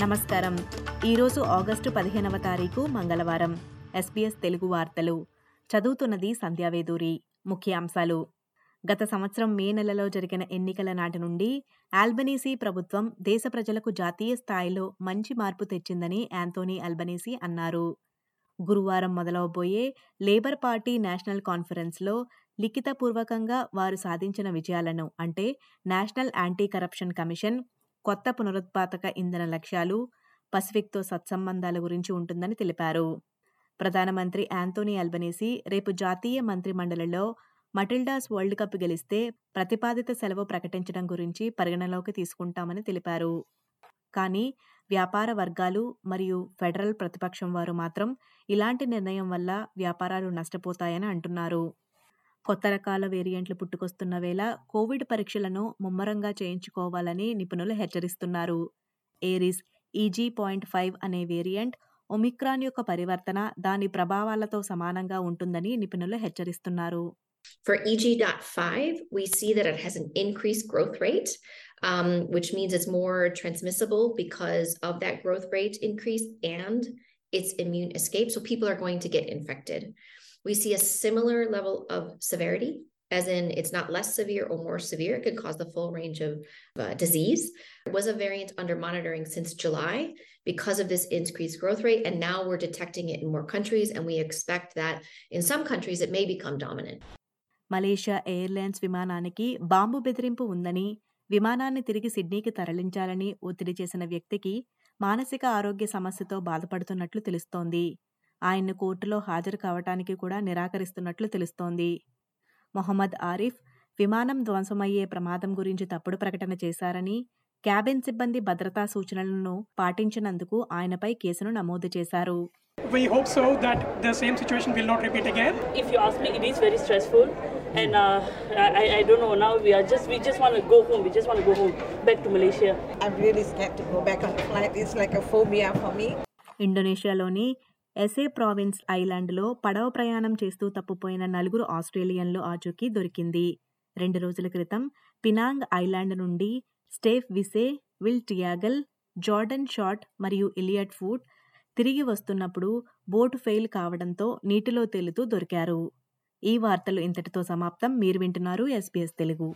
నమస్కారం. ఈరోజు ఆగస్టు పదిహేనవ తారీఖు మంగళవారం. ఎస్బీఎస్ తెలుగు వార్తలు. చదువుతున్నది సంధ్యావేదూరి ముఖ్యాంశాలు. గత సంవత్సరం మే నెలలో జరిగిన ఎన్నికల నాటి నుండి ఆల్బనీసీ ప్రభుత్వం దేశ ప్రజలకు జాతీయ స్థాయిలో మంచి మార్పు తెచ్చిందని యాంతోనీ అల్బనీసీ అన్నారు. గురువారం మొదలవబోయే లేబర్ పార్టీ నేషనల్ కాన్ఫరెన్స్లో లిఖితపూర్వకంగా వారు సాధించిన విజయాలను అంటే నేషనల్ యాంటీ కరప్షన్ కమిషన్ కొత్త పునరుత్పాదక ఇంధన లక్ష్యాలు పసిఫిక్తో సత్సంబంధాల గురించి ఉంటుందని తెలిపారు. ప్రధానమంత్రి యాంతోనీ అల్బనీసీ రేపు జాతీయ మంత్రిమండలిలో మటిల్డాస్ వరల్డ్ కప్ గెలిస్తే ప్రతిపాదిత సెలవు ప్రకటించడం గురించి పరిగణలోకి తీసుకుంటామని తెలిపారు. కానీ వ్యాపార వర్గాలు మరియు ఫెడరల్ ప్రతిపక్షం వారు మాత్రం ఇలాంటి నిర్ణయం వల్ల వ్యాపారాలు నష్టపోతాయని అంటున్నారు. కొత్త రకాల వేరియంట్లు పుట్టుకొస్తున్న వేళ కోవిడ్ పరీక్షలను ముమ్మరంగా చేయించుకోవాలని నిపుణులు హెచ్చరిస్తున్నారు Eris E G point five అనే వేరియంట్ ఒమిక్రాన్ యొక్క పరివర్తన దాని ప్రభావాలతో సమానంగా ఉంటుందని నిపుణులు హెచ్చరిస్తున్నారు For EG.5, we see that it has an increased growth rate, um, which means it's more transmissible because of that growth rate increase and its immune escape. So people are going to get infected. We see a similar level of severity, as in it's not less severe or more severe. It could cause the full range of uh, disease. It was a variant under monitoring since July because of this increased growth rate. And now we're detecting it in more countries. And we expect that in some countries it may become dominant. Malaysia Airlines విమానానికి bomb బెదిరింపు ఉందని విమానాన్ని తిరిగి సిడ్నీకి తరలించాలని ఒత్తిడి చేసిన వ్యక్తికి మానసిక ఆరోగ్య సమస్యతో బాధపడుతున్నట్లు తెలుస్తోంది ఆయన్ను కోర్టులో హాజరు కావటానికి కూడా నిరాకరిస్తున్నట్లు తెలుస్తోంది మొహమ్మద్ ఆరిఫ్ విమానం ధ్వంసమయ్యే ప్రమాదం గురించి తప్పుడు ప్రకటన చేశారని క్యాబిన్ సిబ్బంది భద్రతా సూచనలను పాటించినందుకు ఆయనపై కేసును నమోదు చేశారు We hope so that the same situation will not repeat again. if you ask me, it is very stressful, and uh, I, I don't know. Now we are just we just want to go home. We just want to go home, back to Malaysia. I'm really scared to go back on the flight. It's like a phobia for me. ఇండోనేషియాలోని SA province ఐలాండ్లో పడవ ప్రయాణం చేస్తూ తప్పిపోయిన నలుగురు ఆస్ట్రేలియన్లు ఆచూకీ దొరికింది. రెండు రోజుల క్రితం పినాంగ్ ఐలాండ్ నుండి స్టేఫ్ విసే విల్ టియాగల్ జార్డన్ షాట్ మరియు ఇలియట్ ఫుడ్ తిరిగి వస్తున్నప్పుడు బోటు ఫెయిల్ కావడంతో నీటిలో తేలుతూ దొరికారు. ఈ వార్తలు ఇంతటితో సమాప్తం. మీరు వింటున్నారు ఎస్పీఎస్ తెలుగు.